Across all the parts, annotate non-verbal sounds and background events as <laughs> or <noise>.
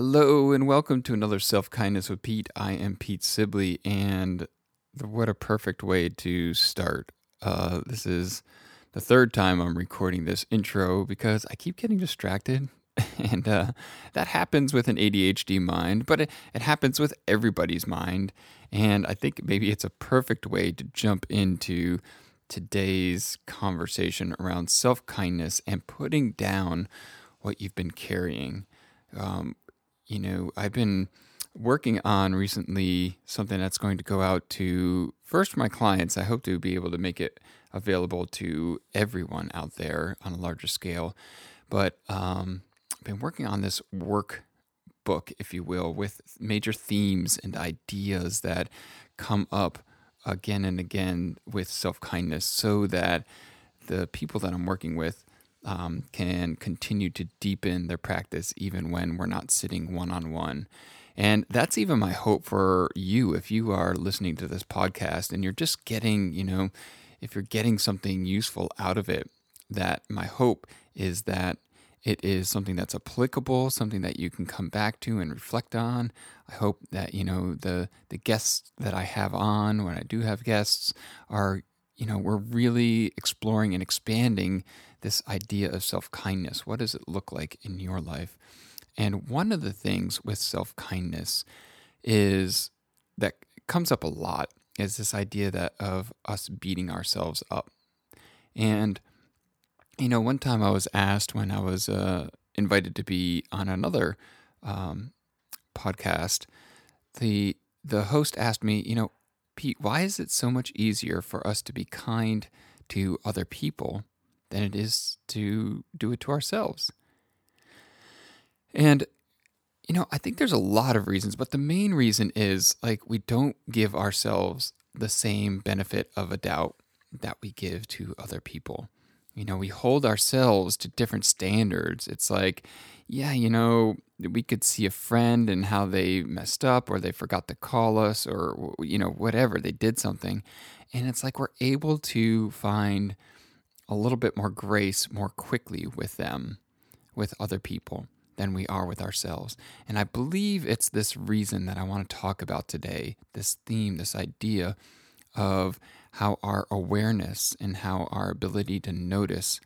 Hello, and welcome to another Self Kindness with Pete. I am Pete Sibley, and what a perfect way to start. Uh, this is the third time I'm recording this intro because I keep getting distracted. <laughs> And uh, that happens with an ADHD mind, but it, it happens with everybody's mind. And I think maybe it's a perfect way to jump into today's conversation around self kindness and putting down what you've been carrying. Um, you know, I've been working on recently something that's going to go out to first my clients. I hope to be able to make it available to everyone out there on a larger scale. But um, I've been working on this work book, if you will, with major themes and ideas that come up again and again with self kindness so that the people that I'm working with um, can continue to deepen their practice even when we're not sitting one on one. And that's even my hope for you if you are listening to this podcast and you're just getting, you know, if you're getting something useful out of it, that my hope is that it is something that's applicable, something that you can come back to and reflect on. I hope that you know the the guests that I have on when I do have guests are you know we're really exploring and expanding this idea of self-kindness. What does it look like in your life? And one of the things with self-kindness is that comes up a lot is this idea that of us beating ourselves up. And you know, one time I was asked when I was uh, invited to be on another um, podcast, the the host asked me, you know, Pete, why is it so much easier for us to be kind to other people than it is to do it to ourselves? And you know, I think there's a lot of reasons, but the main reason is like we don't give ourselves the same benefit of a doubt that we give to other people you know, we hold ourselves to different standards. It's like, yeah, you know, we could see a friend and how they messed up or they forgot to call us or, you know, whatever, they did something. And it's like we're able to find a little bit more grace more quickly with them, with other people, than we are with ourselves. And I believe it's this reason that I want to talk about today this theme, this idea of how our awareness and how our ability to notice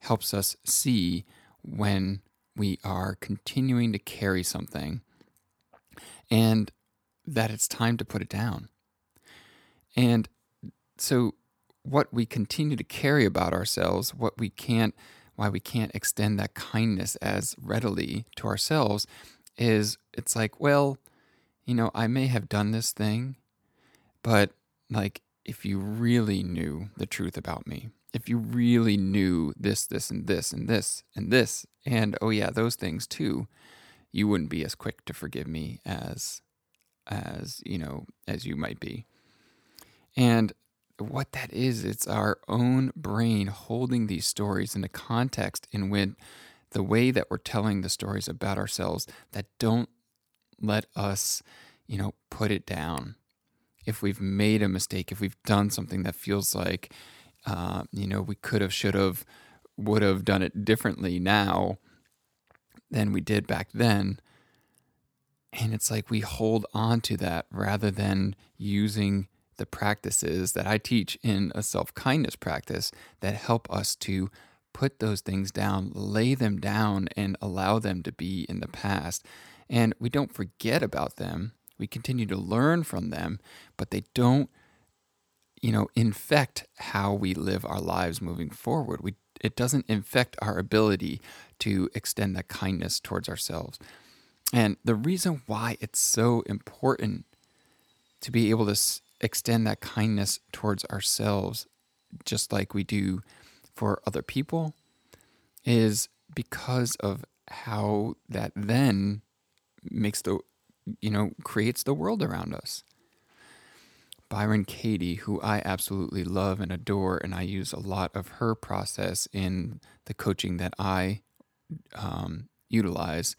helps us see when we are continuing to carry something and that it's time to put it down. And so, what we continue to carry about ourselves, what we can't, why we can't extend that kindness as readily to ourselves, is it's like, well, you know, I may have done this thing, but like if you really knew the truth about me, if you really knew this, this, and this, and this, and this, and oh yeah, those things too, you wouldn't be as quick to forgive me as, as you know, as you might be. And what that is, it's our own brain holding these stories in a context in which the way that we're telling the stories about ourselves that don't let us, you know, put it down if we've made a mistake, if we've done something that feels like, uh, you know, we could have, should have, would have done it differently now than we did back then. And it's like we hold on to that rather than using the practices that I teach in a self kindness practice that help us to put those things down, lay them down, and allow them to be in the past. And we don't forget about them we continue to learn from them, but they don't, you know, infect how we live our lives moving forward. We it doesn't infect our ability to extend that kindness towards ourselves. And the reason why it's so important to be able to extend that kindness towards ourselves, just like we do for other people, is because of how that then makes the you know creates the world around us. Byron katie who i absolutely love and adore and i use a lot of her process in the coaching that i um, utilize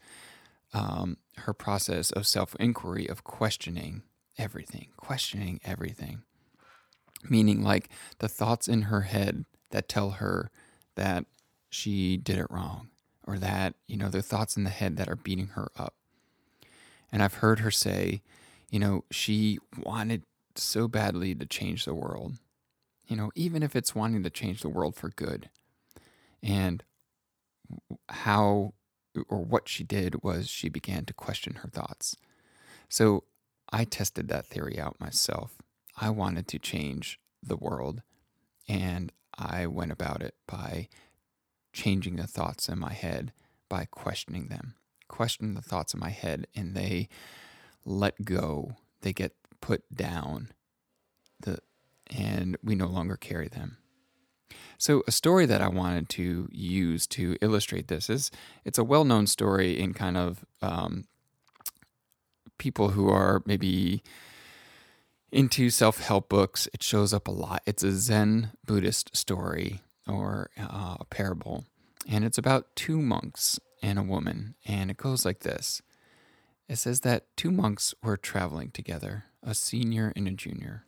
um, her process of self-inquiry of questioning everything questioning everything meaning like the thoughts in her head that tell her that she did it wrong or that, you know, the thoughts in the head that are beating her up. And I've heard her say, you know, she wanted so badly to change the world, you know, even if it's wanting to change the world for good. And how or what she did was she began to question her thoughts. So I tested that theory out myself. I wanted to change the world, and I went about it by changing the thoughts in my head by questioning them. Question the thoughts in my head, and they let go. They get put down, the, and we no longer carry them. So, a story that I wanted to use to illustrate this is it's a well known story in kind of um, people who are maybe into self help books. It shows up a lot. It's a Zen Buddhist story or uh, a parable, and it's about two monks and a woman. And it goes like this It says that two monks were traveling together, a senior and a junior.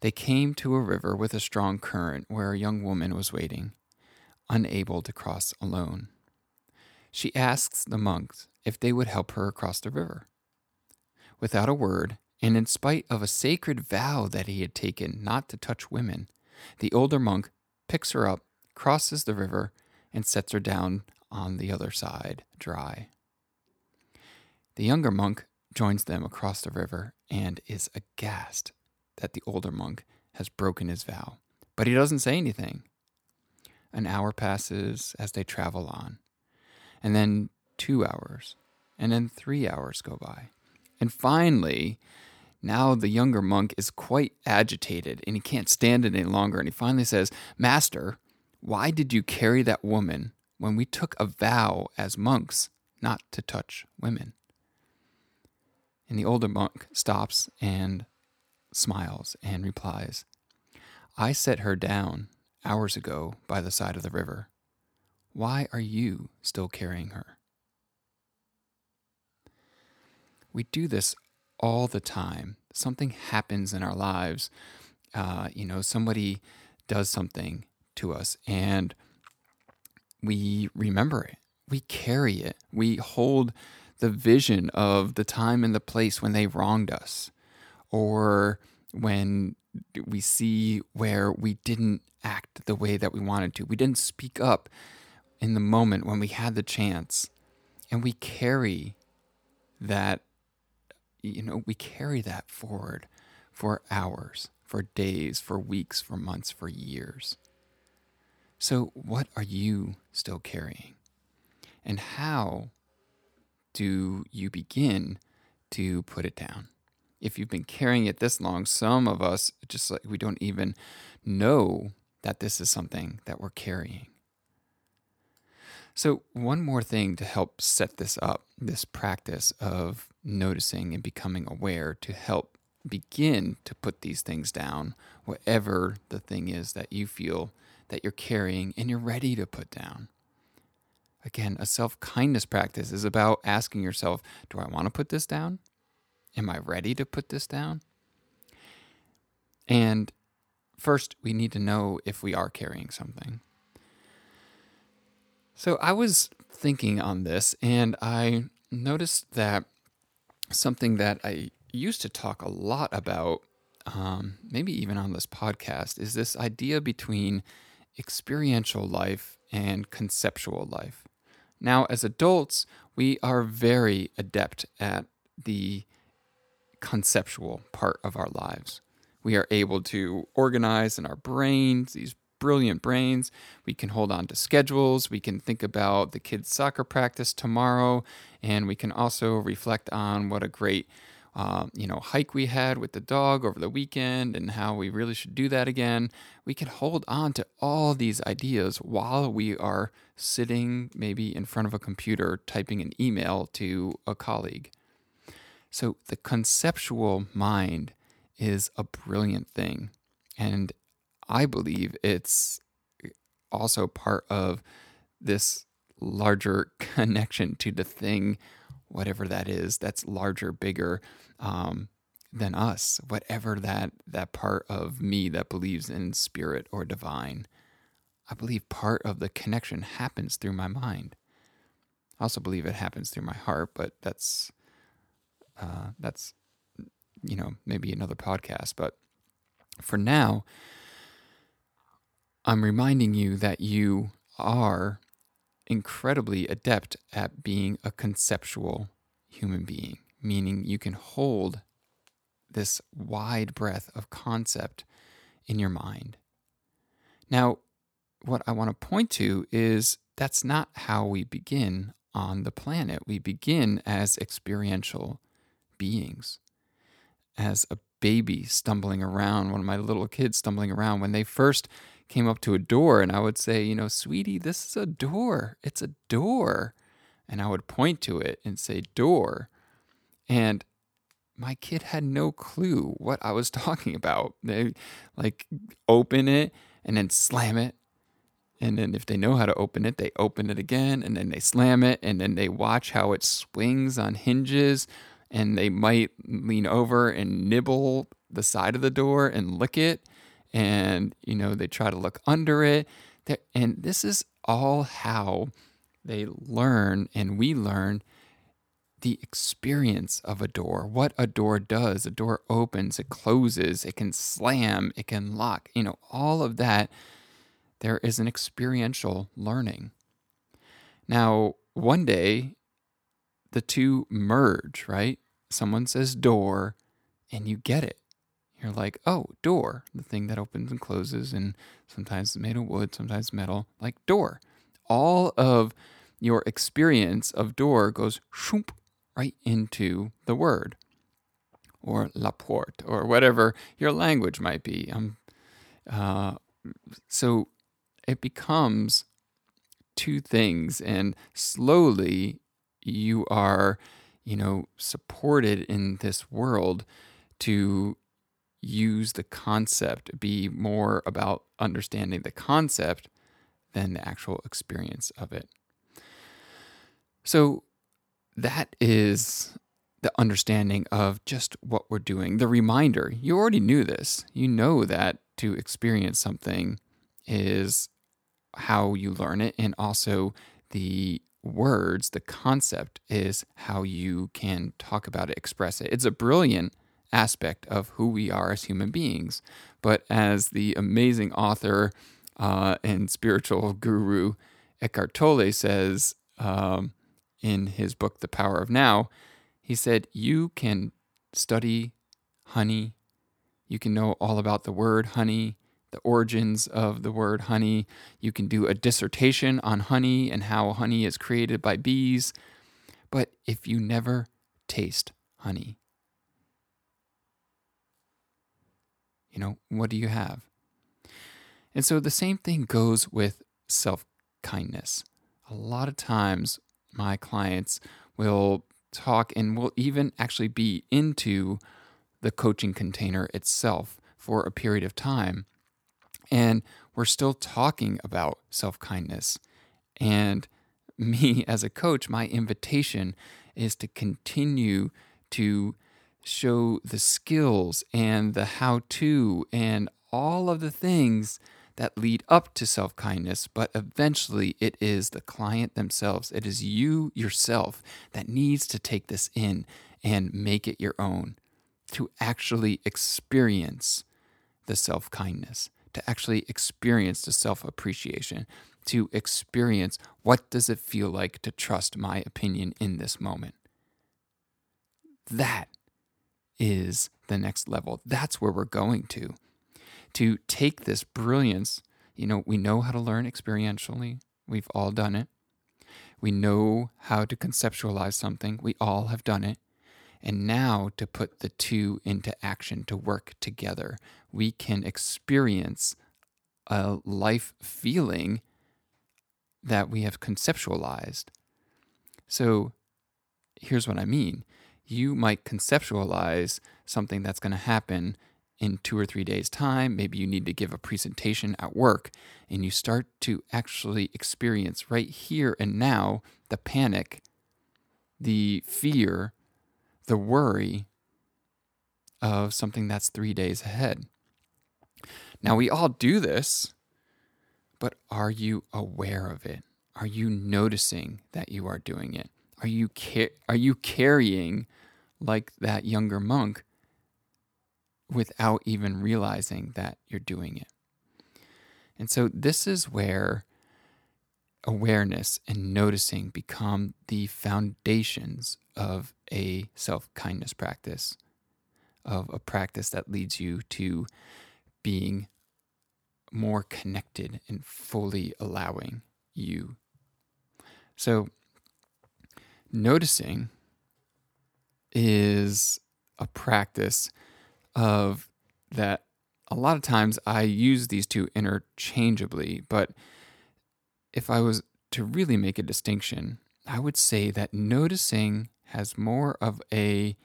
They came to a river with a strong current where a young woman was waiting, unable to cross alone. She asks the monks if they would help her across the river. Without a word, and in spite of a sacred vow that he had taken not to touch women, the older monk picks her up, crosses the river, and sets her down on the other side, dry. The younger monk joins them across the river and is aghast that the older monk has broken his vow, but he doesn't say anything. An hour passes as they travel on, and then two hours, and then three hours go by. And finally, now the younger monk is quite agitated and he can't stand it any longer. And he finally says, Master, why did you carry that woman when we took a vow as monks not to touch women? And the older monk stops and smiles and replies, I set her down hours ago by the side of the river. Why are you still carrying her? We do this all the time. Something happens in our lives. Uh, you know, somebody does something to us and we remember it. We carry it. We hold the vision of the time and the place when they wronged us or when we see where we didn't act the way that we wanted to. We didn't speak up in the moment when we had the chance. And we carry that you know, we carry that forward for hours, for days, for weeks, for months, for years. So, what are you still carrying? And how do you begin to put it down? If you've been carrying it this long, some of us just like we don't even know that this is something that we're carrying. So, one more thing to help set this up this practice of noticing and becoming aware to help begin to put these things down, whatever the thing is that you feel that you're carrying and you're ready to put down. Again, a self kindness practice is about asking yourself Do I want to put this down? Am I ready to put this down? And first, we need to know if we are carrying something. So I was thinking on this and I noticed that something that I used to talk a lot about, um, maybe even on this podcast, is this idea between experiential life and conceptual life. Now, as adults, we are very adept at the conceptual part of our lives. We are able to organize in our brains these brilliant brains. We can hold on to schedules. We can think about the kids' soccer practice tomorrow. And we can also reflect on what a great um, you know, hike we had with the dog over the weekend and how we really should do that again. We can hold on to all these ideas while we are sitting maybe in front of a computer typing an email to a colleague. So the conceptual mind is a brilliant thing. And I believe it's also part of this larger <laughs> connection to the thing, whatever that is, that's larger, bigger um, than us, whatever that, that part of me that believes in spirit or divine. I believe part of the connection happens through my mind. I also believe it happens through my heart, but that's uh, that's you know maybe another podcast. But for now, I'm reminding you that you are incredibly adept at being a conceptual human being, meaning you can hold this wide breadth of concept in your mind. Now, what I want to point to is that's not how we begin on the planet. We begin as experiential beings, as a baby stumbling around, one of my little kids stumbling around. When they first came up to a door, and I would say, you know, sweetie, this is a door. It's a door. And I would point to it and say, door. And my kid had no clue what I was <laughs> talking about. They like open it and then slam it and then if they know how to open it, they open it again and then they slam it and then they watch how it swings on hinges and they might lean over and nibble the side of the door and lick it and you know they try to look under it and this is all how they learn and we learn the experience of a door what a door does a door opens it closes it can slam it can lock you know all of that there is an experiential learning. Now, one day, the two merge, right? Someone says door, and you get it. You're like, oh, door, the thing that opens and closes, and sometimes it's made of wood, sometimes metal, like door. All of your experience of door goes shoop right into the word or la porte or whatever your language might be. Um, uh, so it becomes two things and slowly you are you know supported in this world to use the concept be more about understanding the concept than the actual experience of it. So that is the understanding of just what we're doing. The reminder you already knew this. You know that to experience something is how you learn it, and also the words, the concept is how you can talk about it, express it. It's a brilliant aspect of who we are as human beings. But as the amazing author uh, and spiritual guru Eckhart Tolle says um, in his book, The Power of Now, he said, You can study honey, you can know all about the word honey, the origins of the word honey. You can do a dissertation on honey and how honey is created by bees. But if you never taste honey, you know, what do you have? And so the same thing goes with self kindness. A lot of times, my clients will talk and will even actually be into the coaching container itself for a period of time. And we're still talking about self kindness. And <laughs> me as a coach, my invitation is to continue to show the skills and the how to and all of the things that lead up to self kindness, but eventually it is the client themselves. It is you yourself that needs to take this in and make it your own to actually experience the self kindness to actually experience the self appreciation, to experience what does it feel like to trust my opinion in this moment. That is the next level. That's where we're going to. To take this brilliance, you know, we know how to learn experientially. We've all done it. We know how to conceptualize something. We all have done it. And now to put the two into action to work together, we can experience a life feeling that we have conceptualized. So here's what I mean you might conceptualize something that's going to happen in two or three days' time. Maybe you need to give a presentation at work, and you start to actually experience right here and now the panic, the fear, the worry of something that's three days ahead. Now, we all do this, but are you aware of it? Are you noticing that you are doing it? Are you, car- are you carrying like that younger monk without even realizing that you're doing it. And so this is where awareness and noticing become the foundations of a self kindness practice, of a practice that leads you to being more connected and fully allowing you. So, noticing is a practice of that a lot of times I use these two interchangeably, but if I was to really make a distinction, I would say that noticing has more of a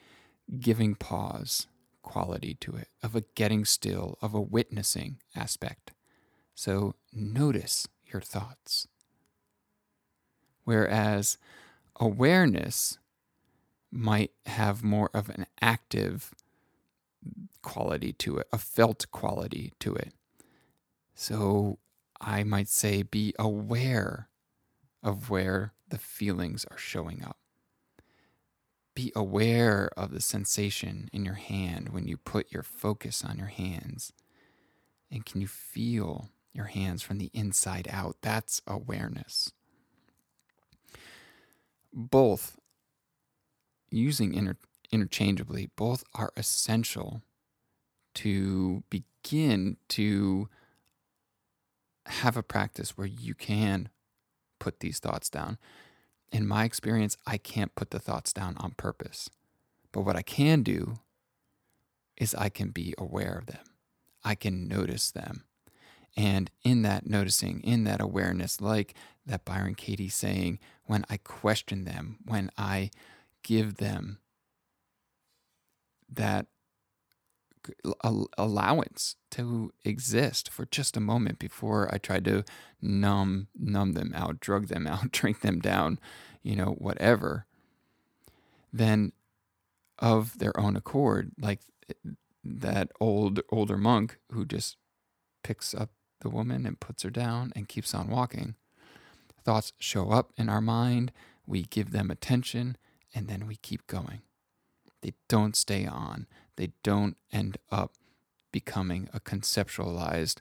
giving pause quality to it, of a getting still, of a witnessing aspect. So notice your thoughts. Whereas awareness might have more of an active quality to it, a felt quality to it. So I might say be aware of where the feelings are showing up. Be aware of the sensation in your hand when you put your focus on your hands. And can you feel your hands from the inside out? That's awareness. Both using inter- interchangeably, both are essential to begin to have a practice where you can put these thoughts down. In my experience, I can't put the thoughts down on purpose. But what I can do is I can be aware of them. I can notice them. And in that noticing, in that awareness, like that Byron Katie saying, when I question them, when I give them that allowance to exist for just a moment before I tried to numb numb them out, drug them out, <laughs> drink them down, you know, whatever. Then of their own accord, like eh, that old older monk who just picks up the woman and puts her down and keeps on walking. Thoughts show up in our mind, we give them attention, and then we keep going. They don't stay on they don't end up becoming a conceptualized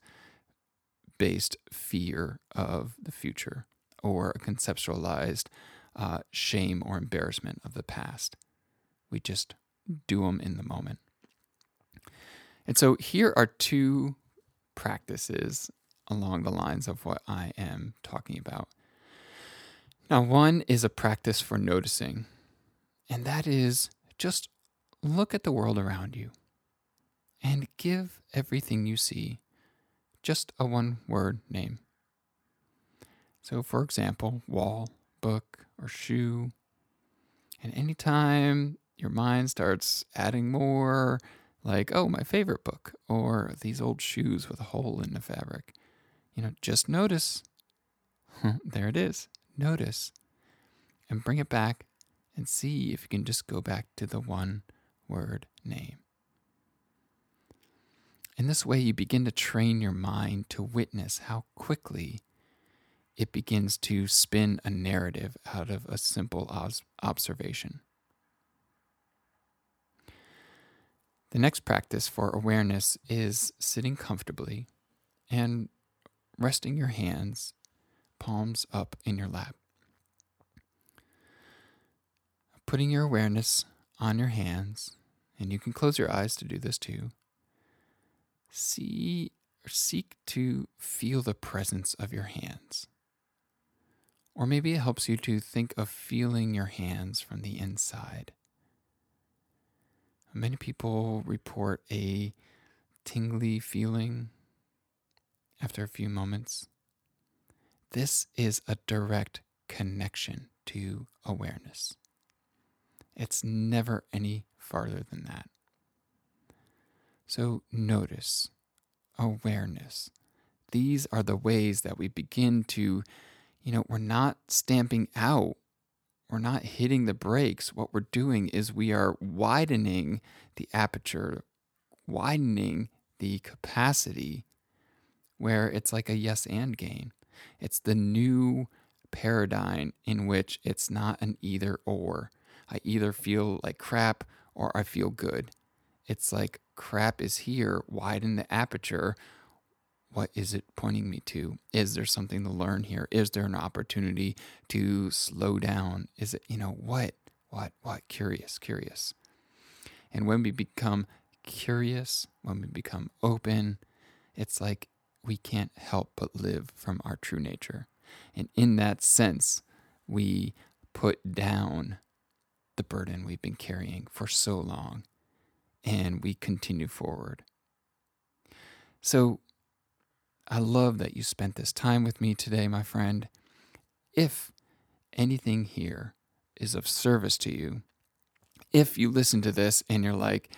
based fear of the future or a conceptualized uh, shame or embarrassment of the past. We just do them in the moment. And so here are two practices along the lines of what I am talking about. Now, one is a practice for noticing, and that is just look at the world around you and give everything you see just a one word name. So, for example, wall, book, or shoe. And anytime your mind starts adding more, like, oh, my favorite book, or these old shoes with a hole in the fabric, you know, just notice. <laughs> there it is. Notice. And bring it back and see if you can just go back to the one word name. In this way, you begin to train your mind to witness how quickly it begins to spin a narrative out of a simple observation. The next practice for awareness is sitting comfortably and resting your hands, palms up in your lap. Putting your awareness on your hands, and you can close your eyes to do this too. See or seek to feel the presence of your hands. Or maybe it helps you to think of feeling your hands from the inside. Many people report a tingly feeling after a few moments. This is a direct connection to awareness. It's never any farther than that. So notice, awareness. These are the ways that we begin to, you know, we're not stamping out, we're not hitting the brakes. What we're doing is we are widening the aperture, widening the capacity where it's like a yes and game. It's the new paradigm in which it's not an either or. I either feel like crap or I feel good. It's like crap is here, widen the aperture. What is it pointing me to? Is there something to learn here? Is there an opportunity to slow down? Is it, you know, what, what, what? Curious, curious. And when we become curious, when we become open, it's like we can't help but live from our true nature. And in that sense, we put down the burden we've been carrying for so long and we continue forward. So I love that you spent this time with me today, my friend. If anything here is of service to you, if you listen to this and you're like,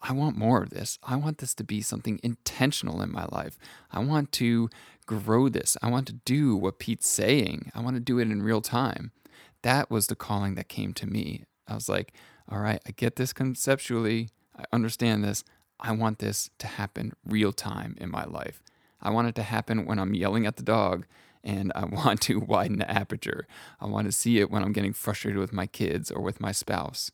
I want more of this. I want this to be something intentional in my life. I want to grow this. I want to do what Pete's saying. I want to do it in real time. That was the calling that came to me. I was like, all right, I get this conceptually. I understand this. I want this to happen real time in my life. I want it to happen when I'm yelling at the dog and I <laughs> want to widen the aperture. I want to see it when I'm getting frustrated with my kids or with my spouse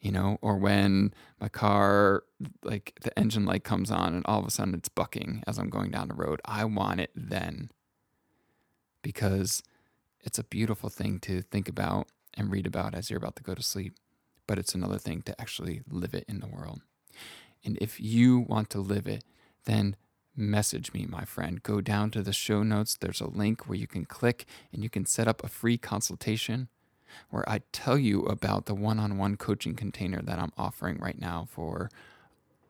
you know, or when my car, like the engine light comes on and all of a sudden it's bucking as I'm going down the road. I want it then because it's a beautiful thing to think about and read about as you're about to go to sleep. But it's another thing to actually live it in the world. And if you want to live it, then message me, my friend. Go down to the show notes. There's a link where you can click and you can set up a free consultation where I tell you about the one on one coaching container that I'm offering right now for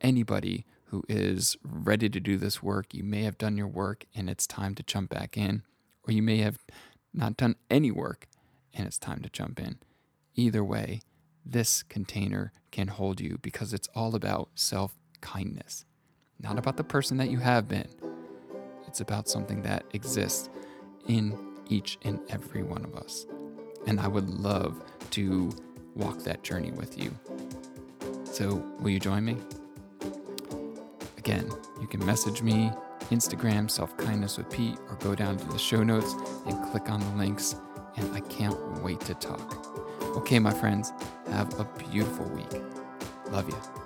anybody who is ready to do this work. You may have done your work and it's time to jump back in, or you may have not done any work and it's time to jump in. Either way, this container can hold you because it's all about self kindness, not about the person that you have been. It's about something that exists in each and every one of us. And I would love to walk that journey with you. So, will you join me? Again, you can message me, Instagram, Self Kindness with Pete, or go down to the show notes and click on the links. And I can't wait to talk. Okay, my friends, have a beautiful week. Love you.